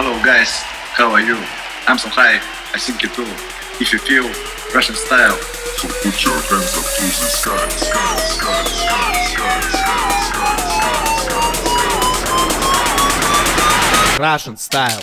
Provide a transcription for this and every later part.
Hello guys, how are you? I'm so high, I think you too. If you feel Russian style, so put your hands up to the sky, sky, sky, sky, sky, sky, sky, sky, Russian style.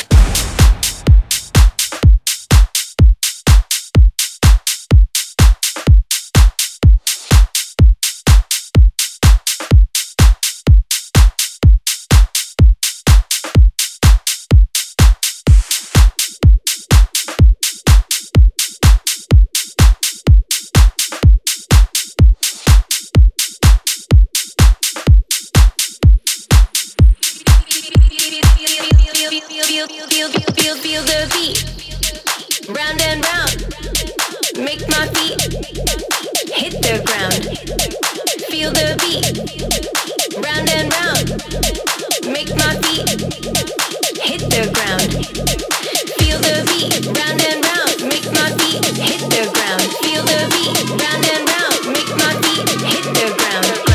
feel, feel, feel, feel, the beat. Round and round, make my feet hit the ground. Feel the beat. Round and round, make my feet hit the ground. Feel the beat. Round and round, make my feet hit the ground. Feel the beat. Round and round, make my feet hit the ground.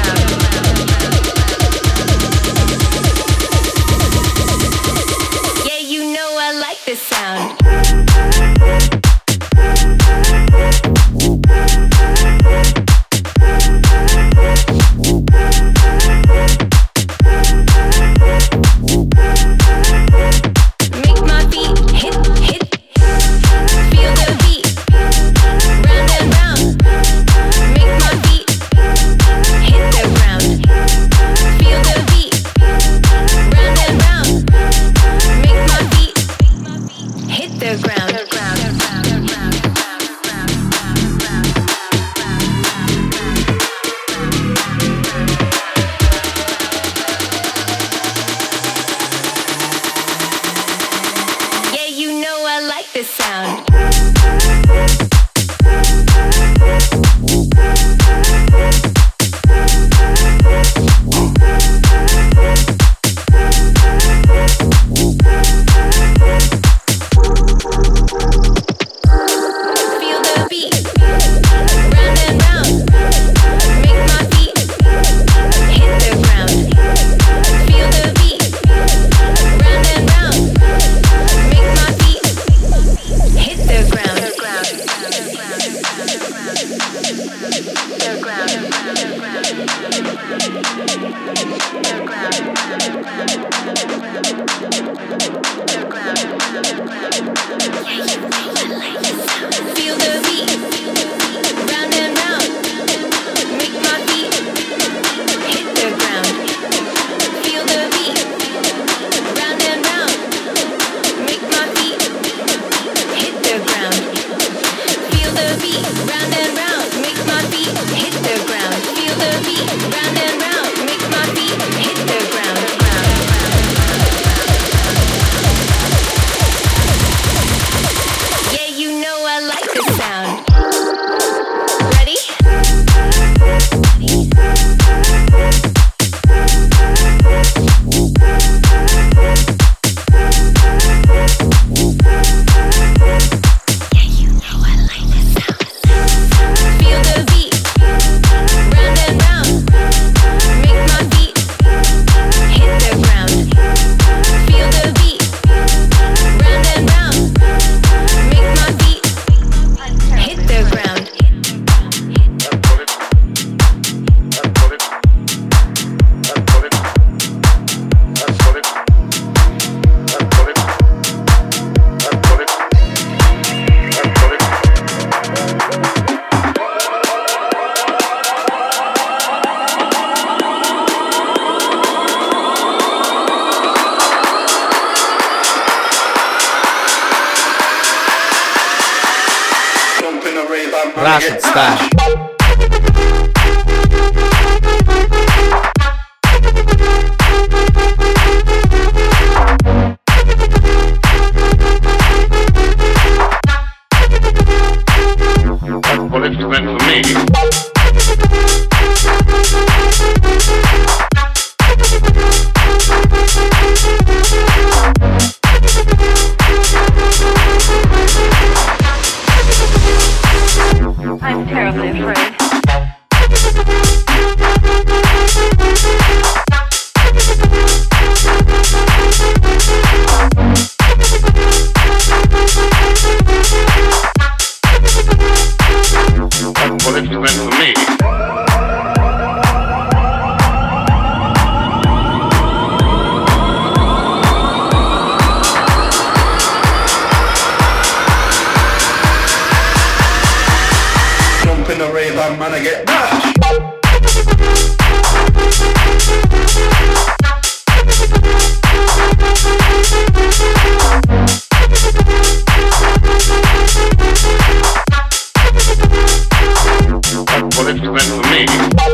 For me.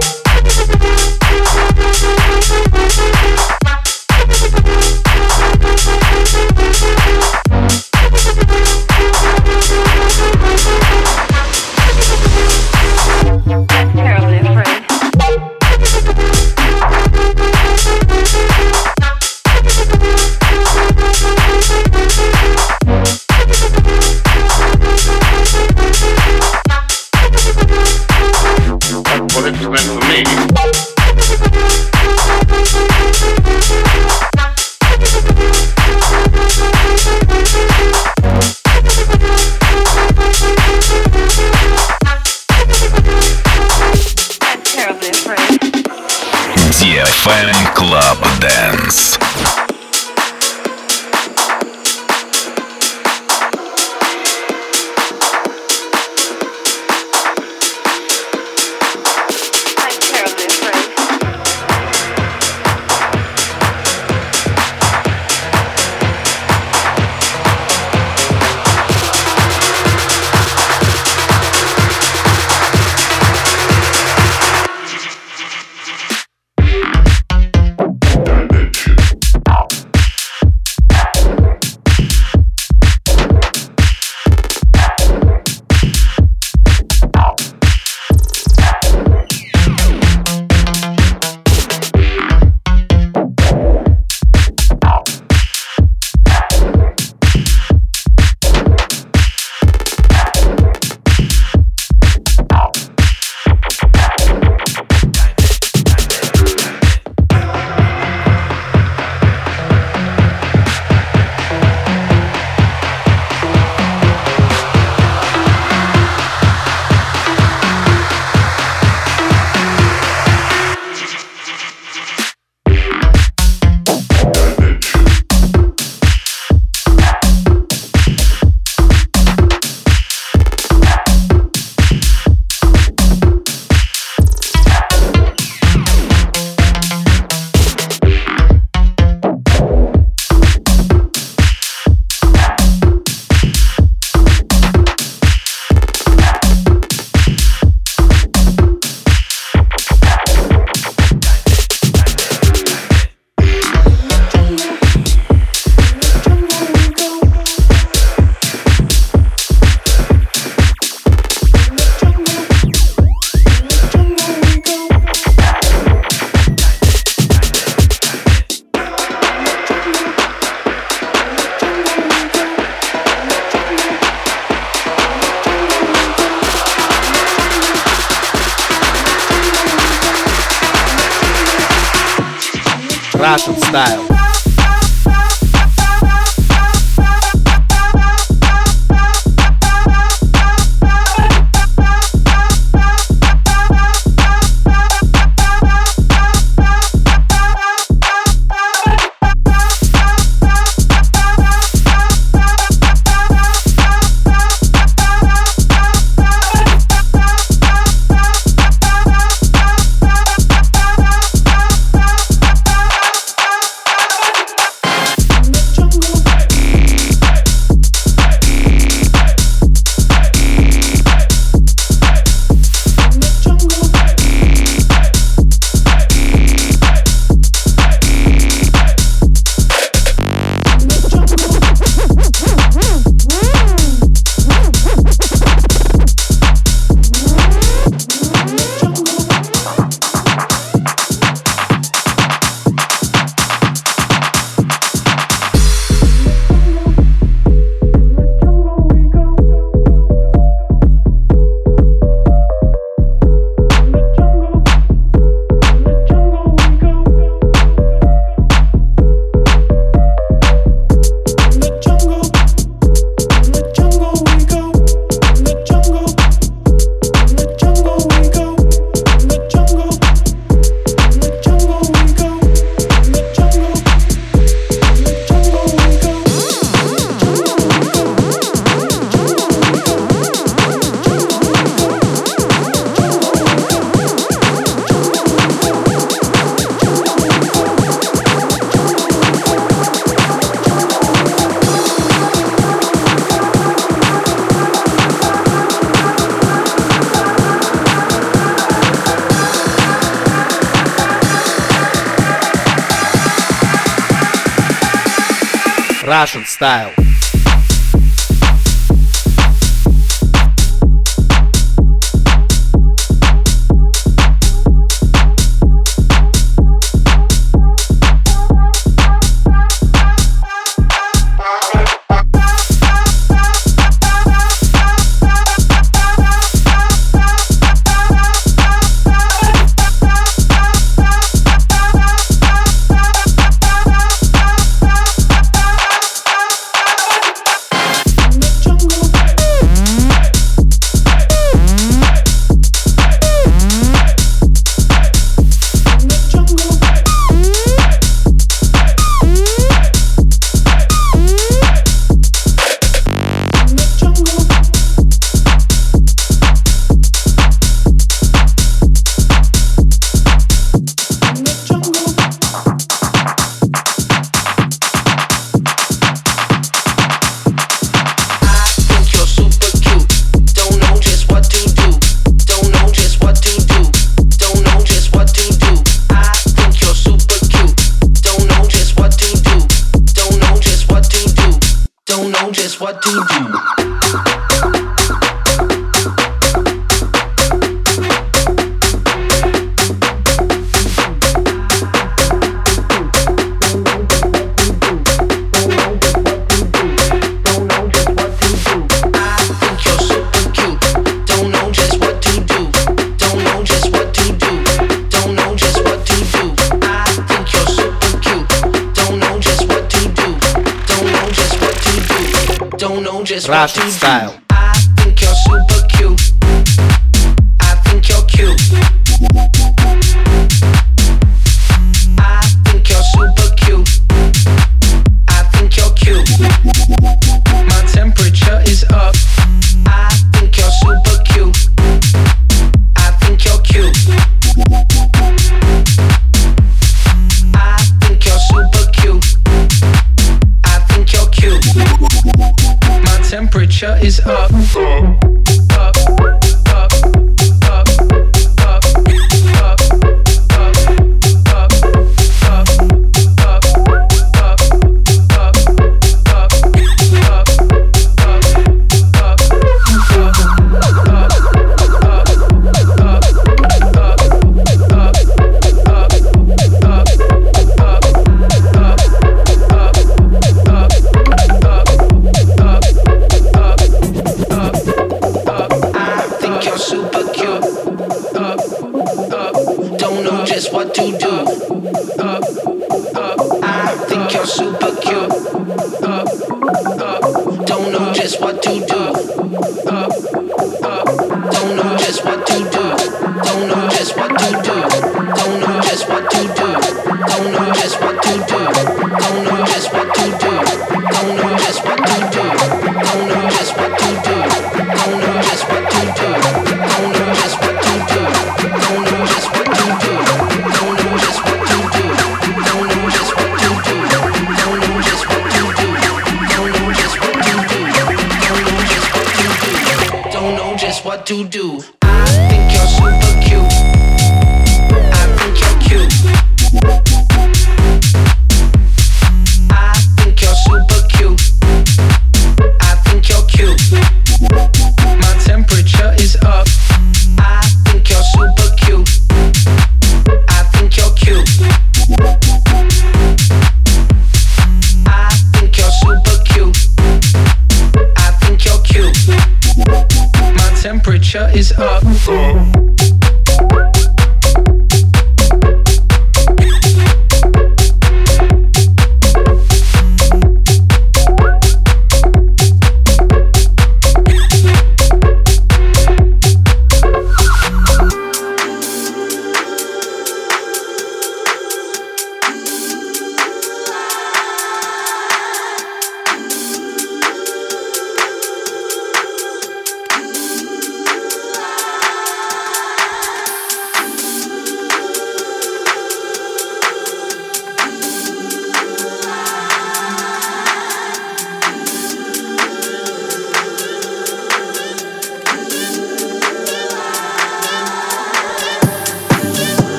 Style.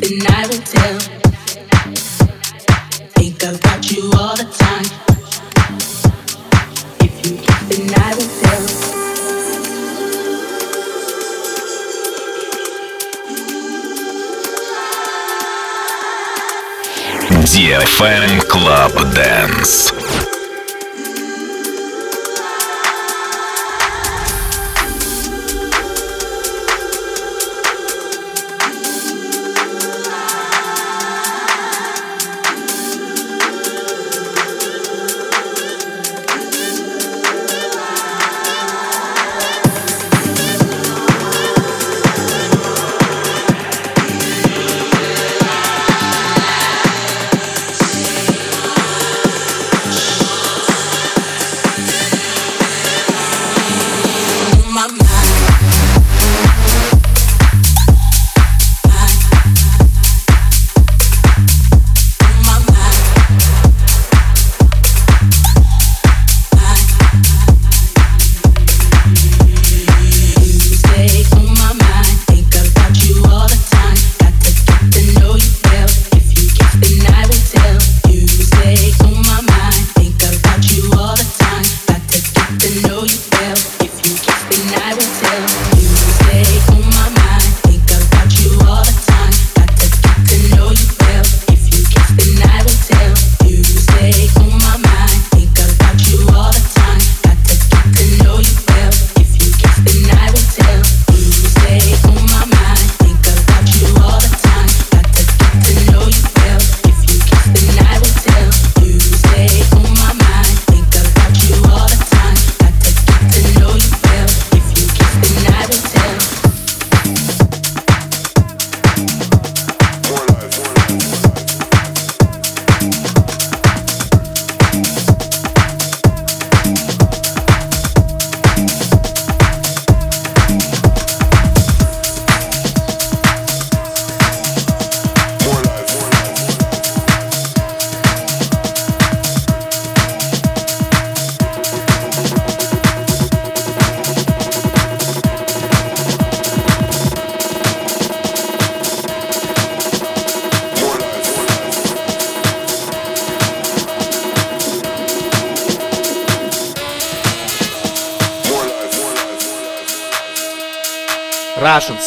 then I will tell. Think about you all the time. If you then I will tell. DFM Club Dance.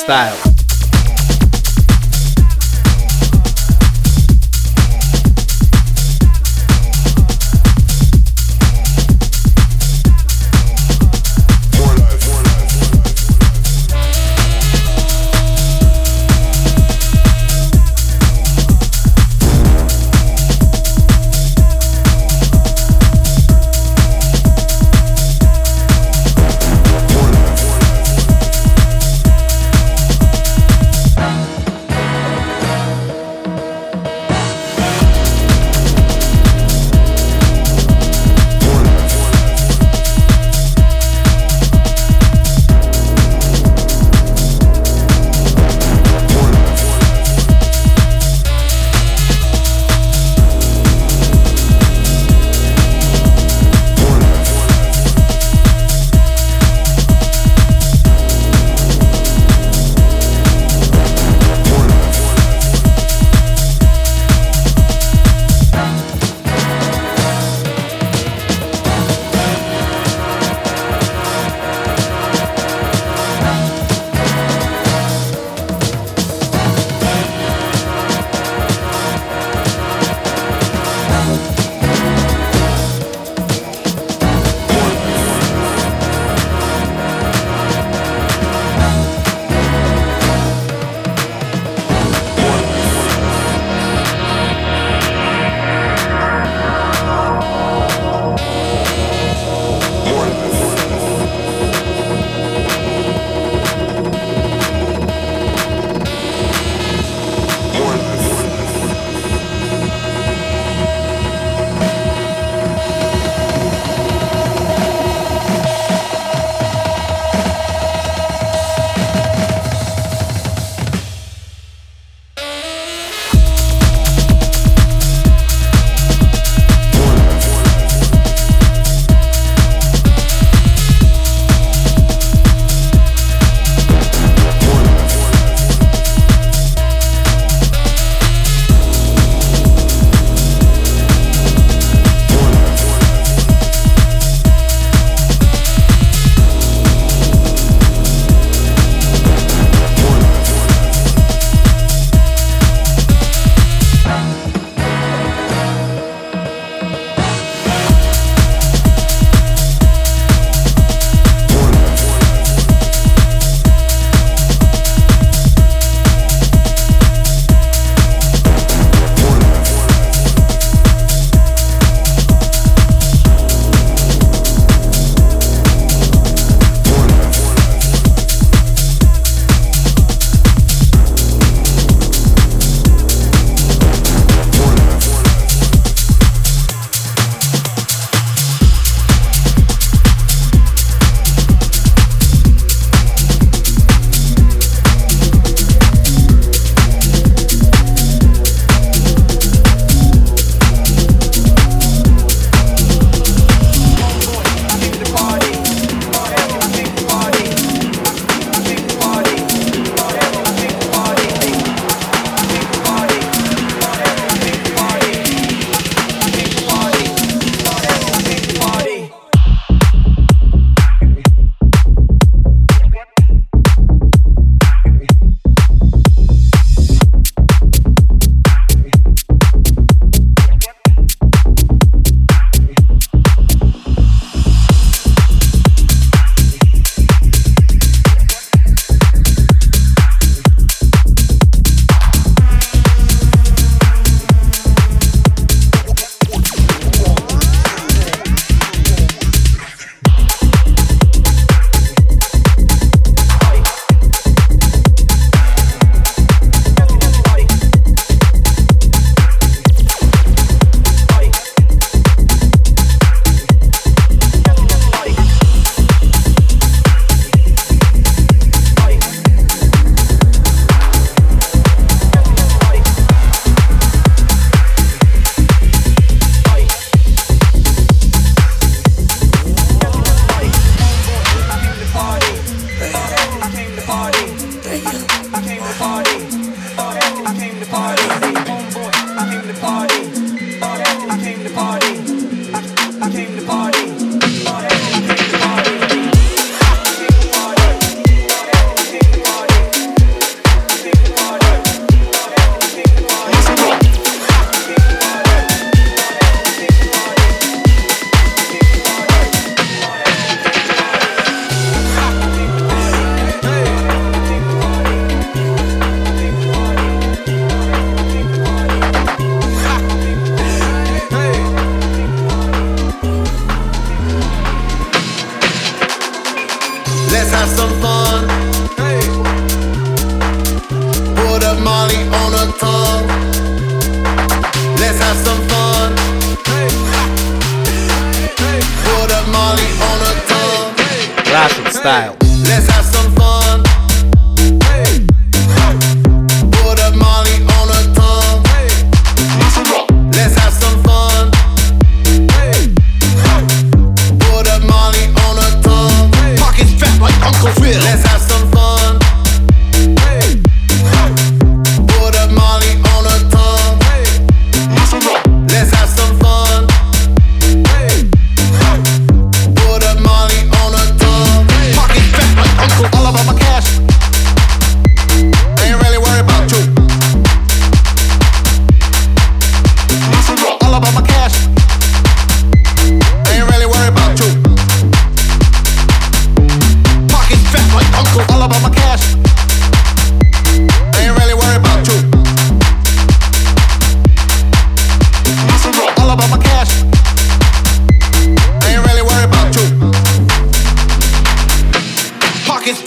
style.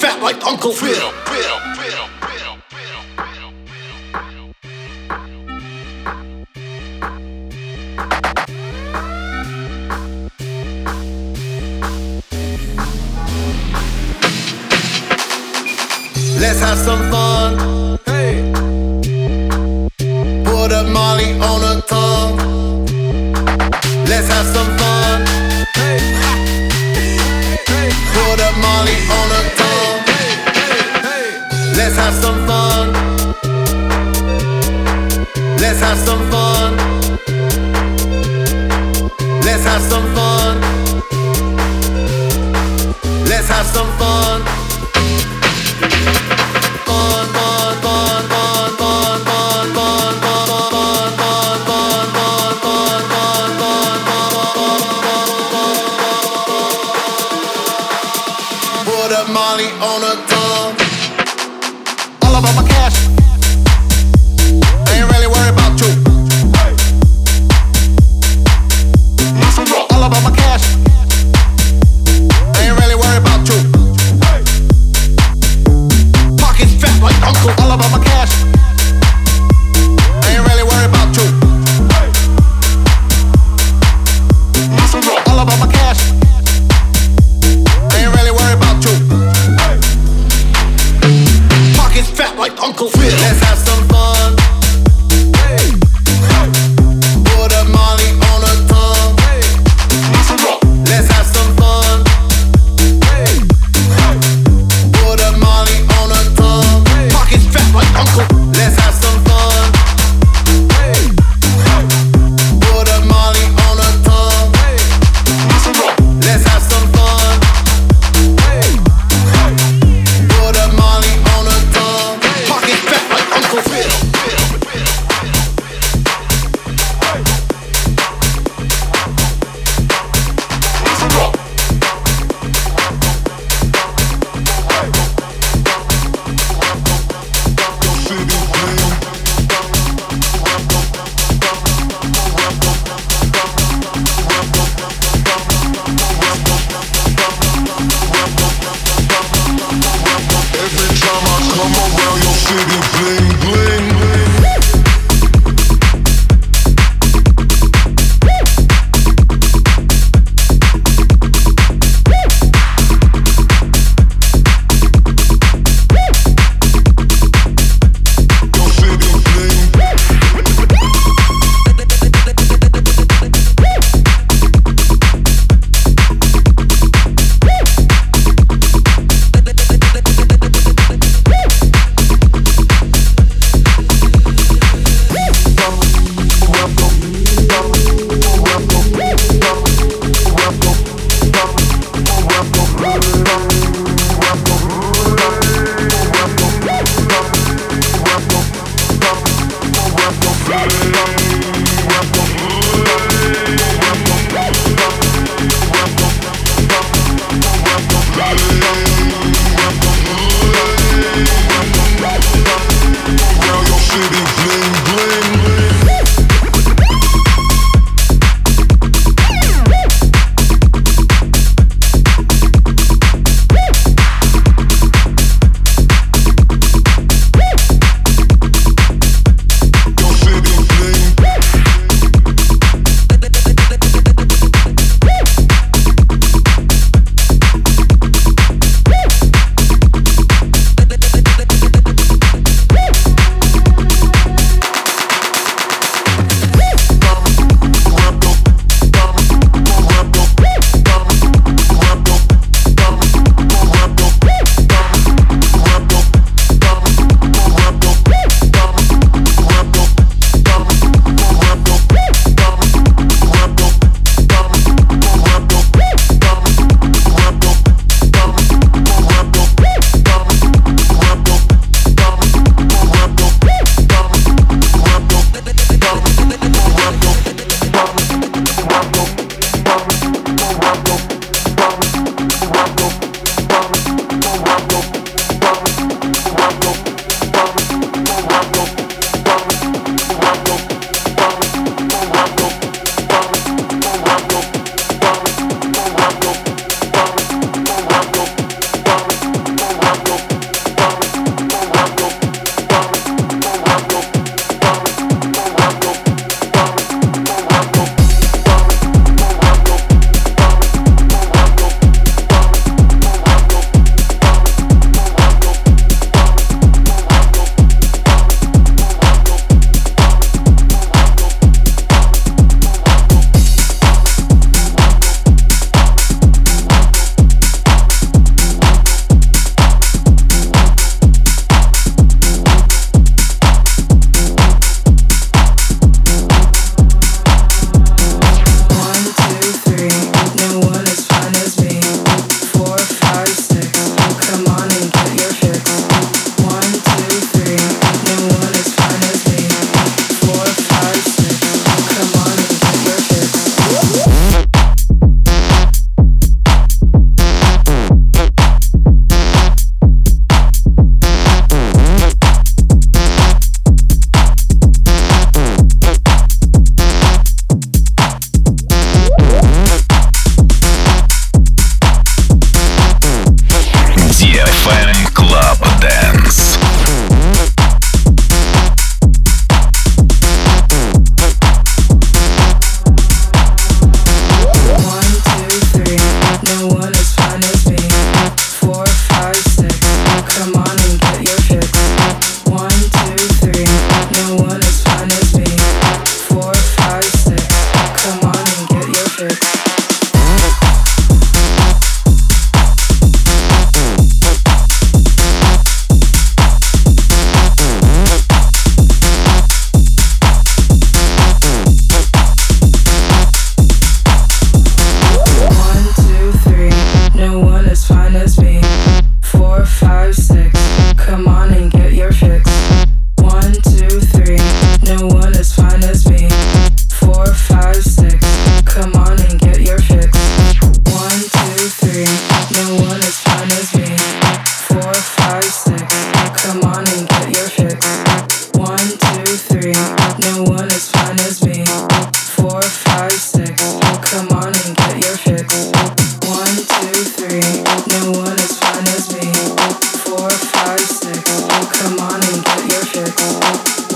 fat like Uncle Phil. Let's have some fun. Hey. Put up Molly on a have some fun. Let's have some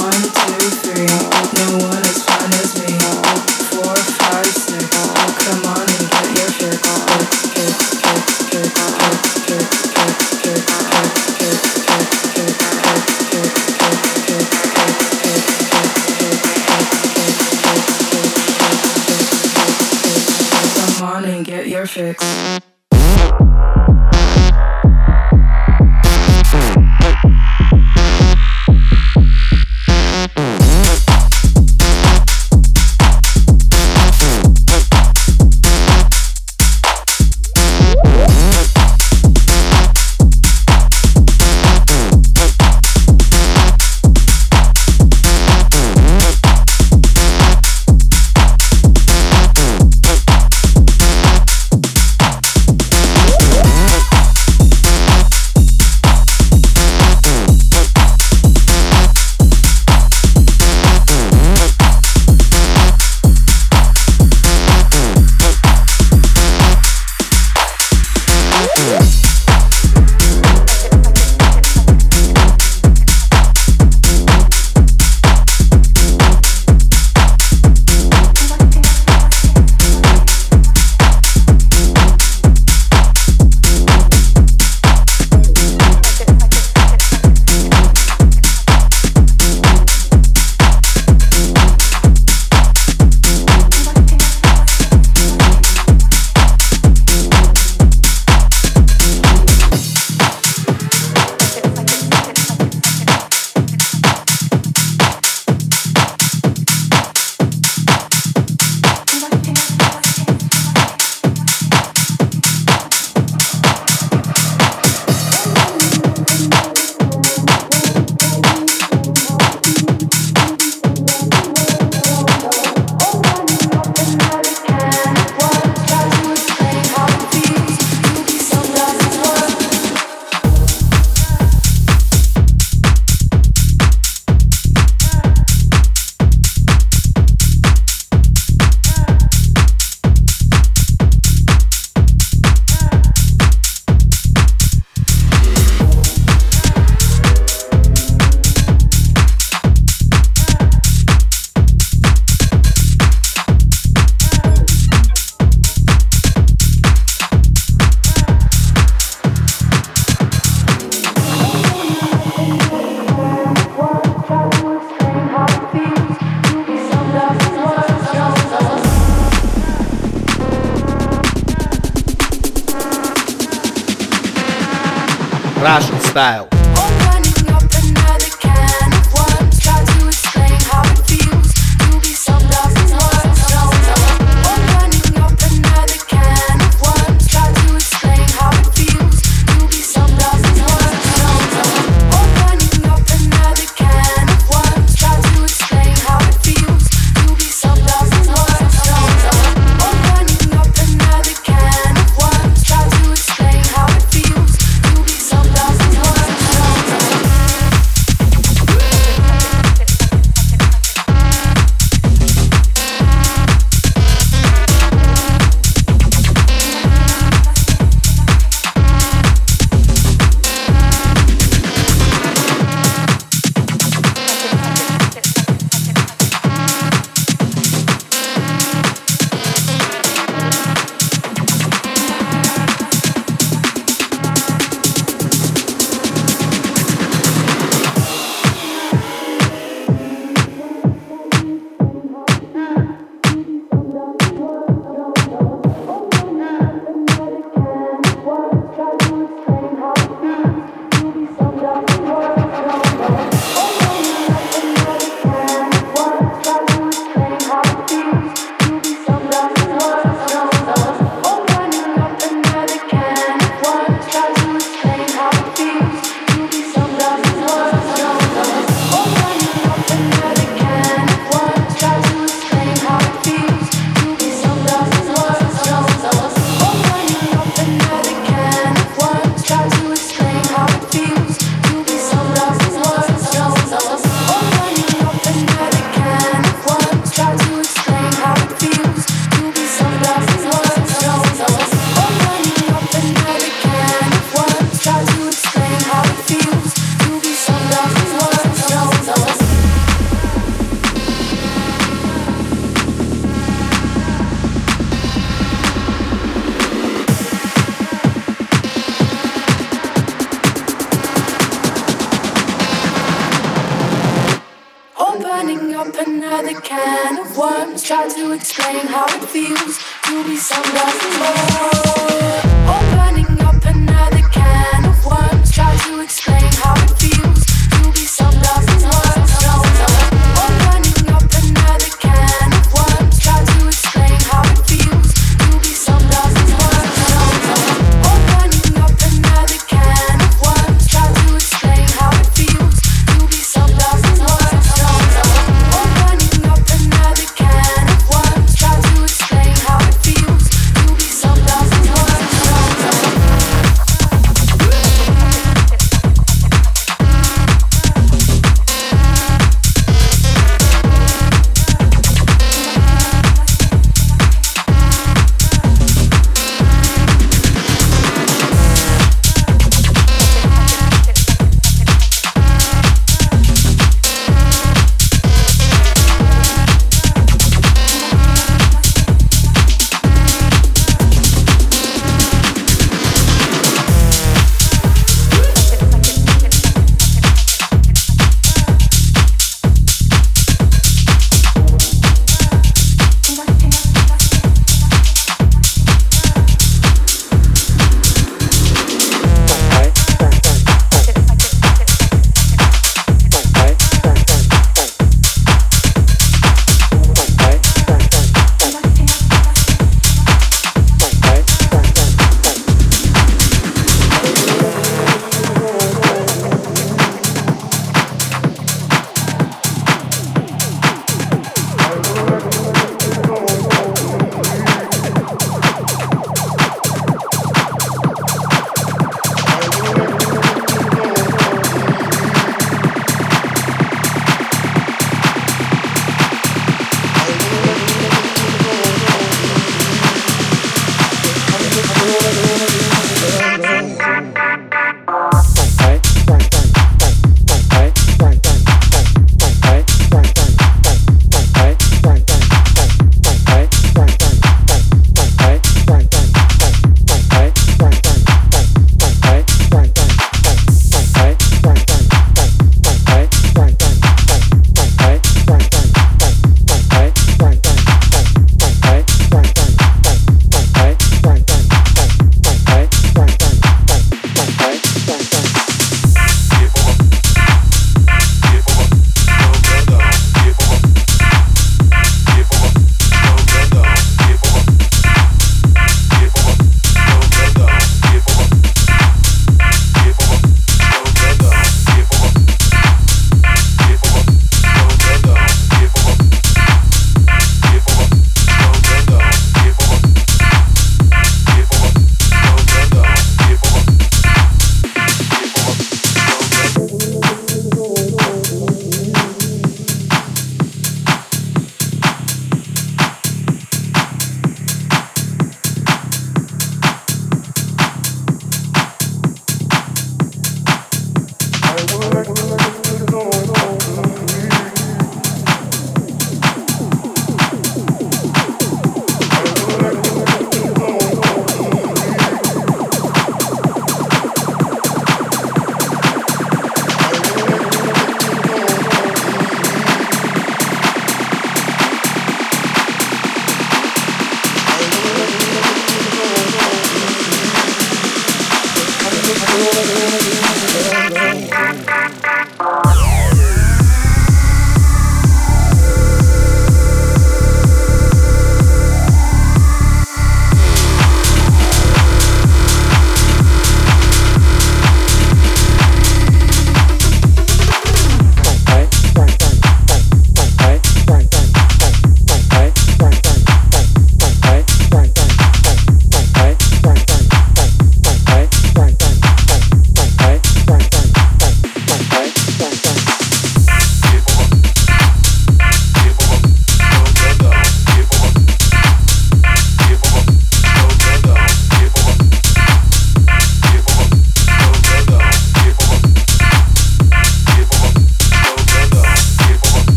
style.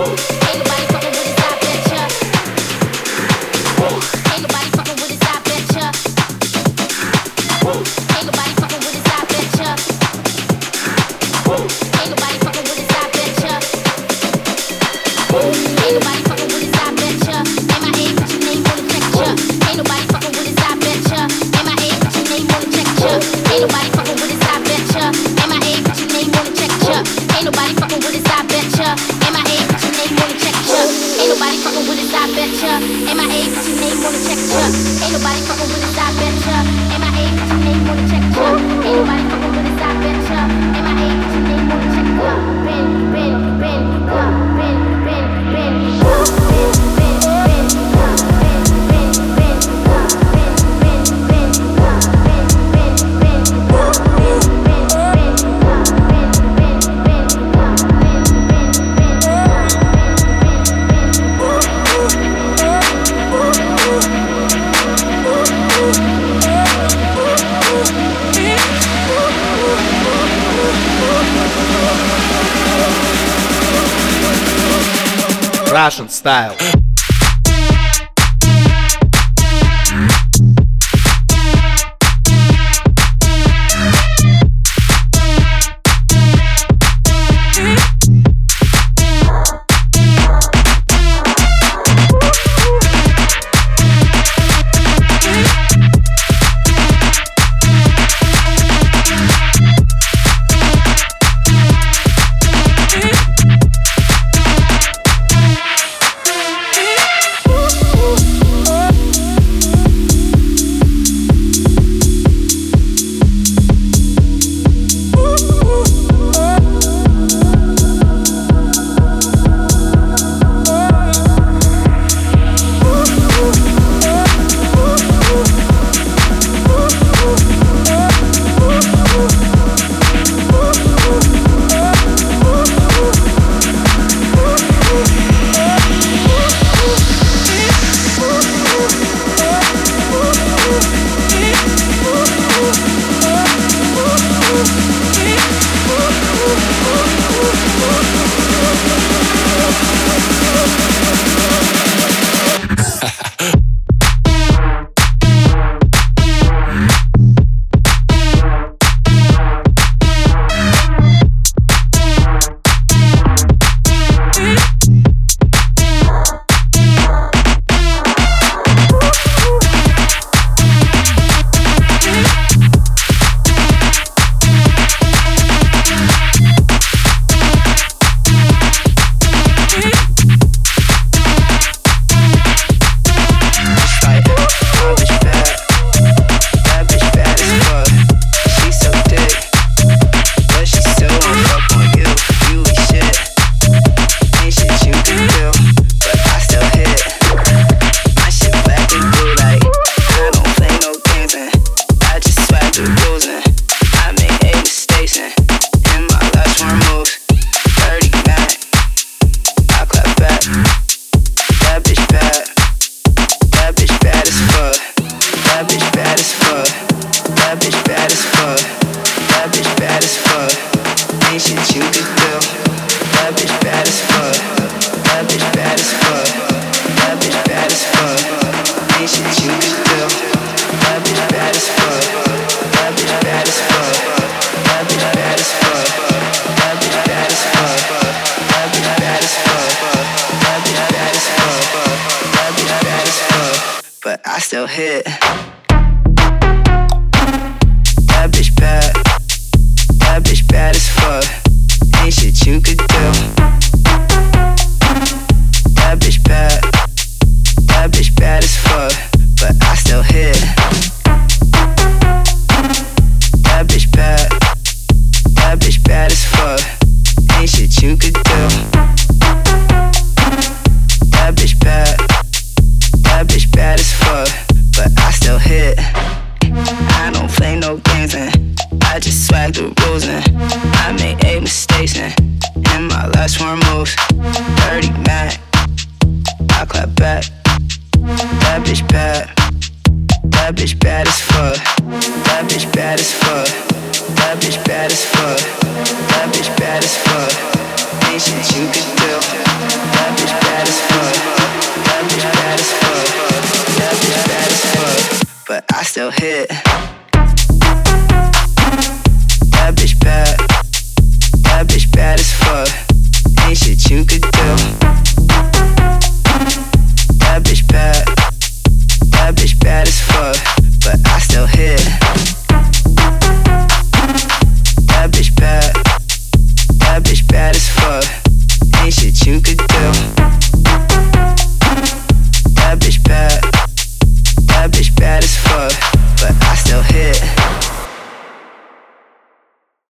host. Style.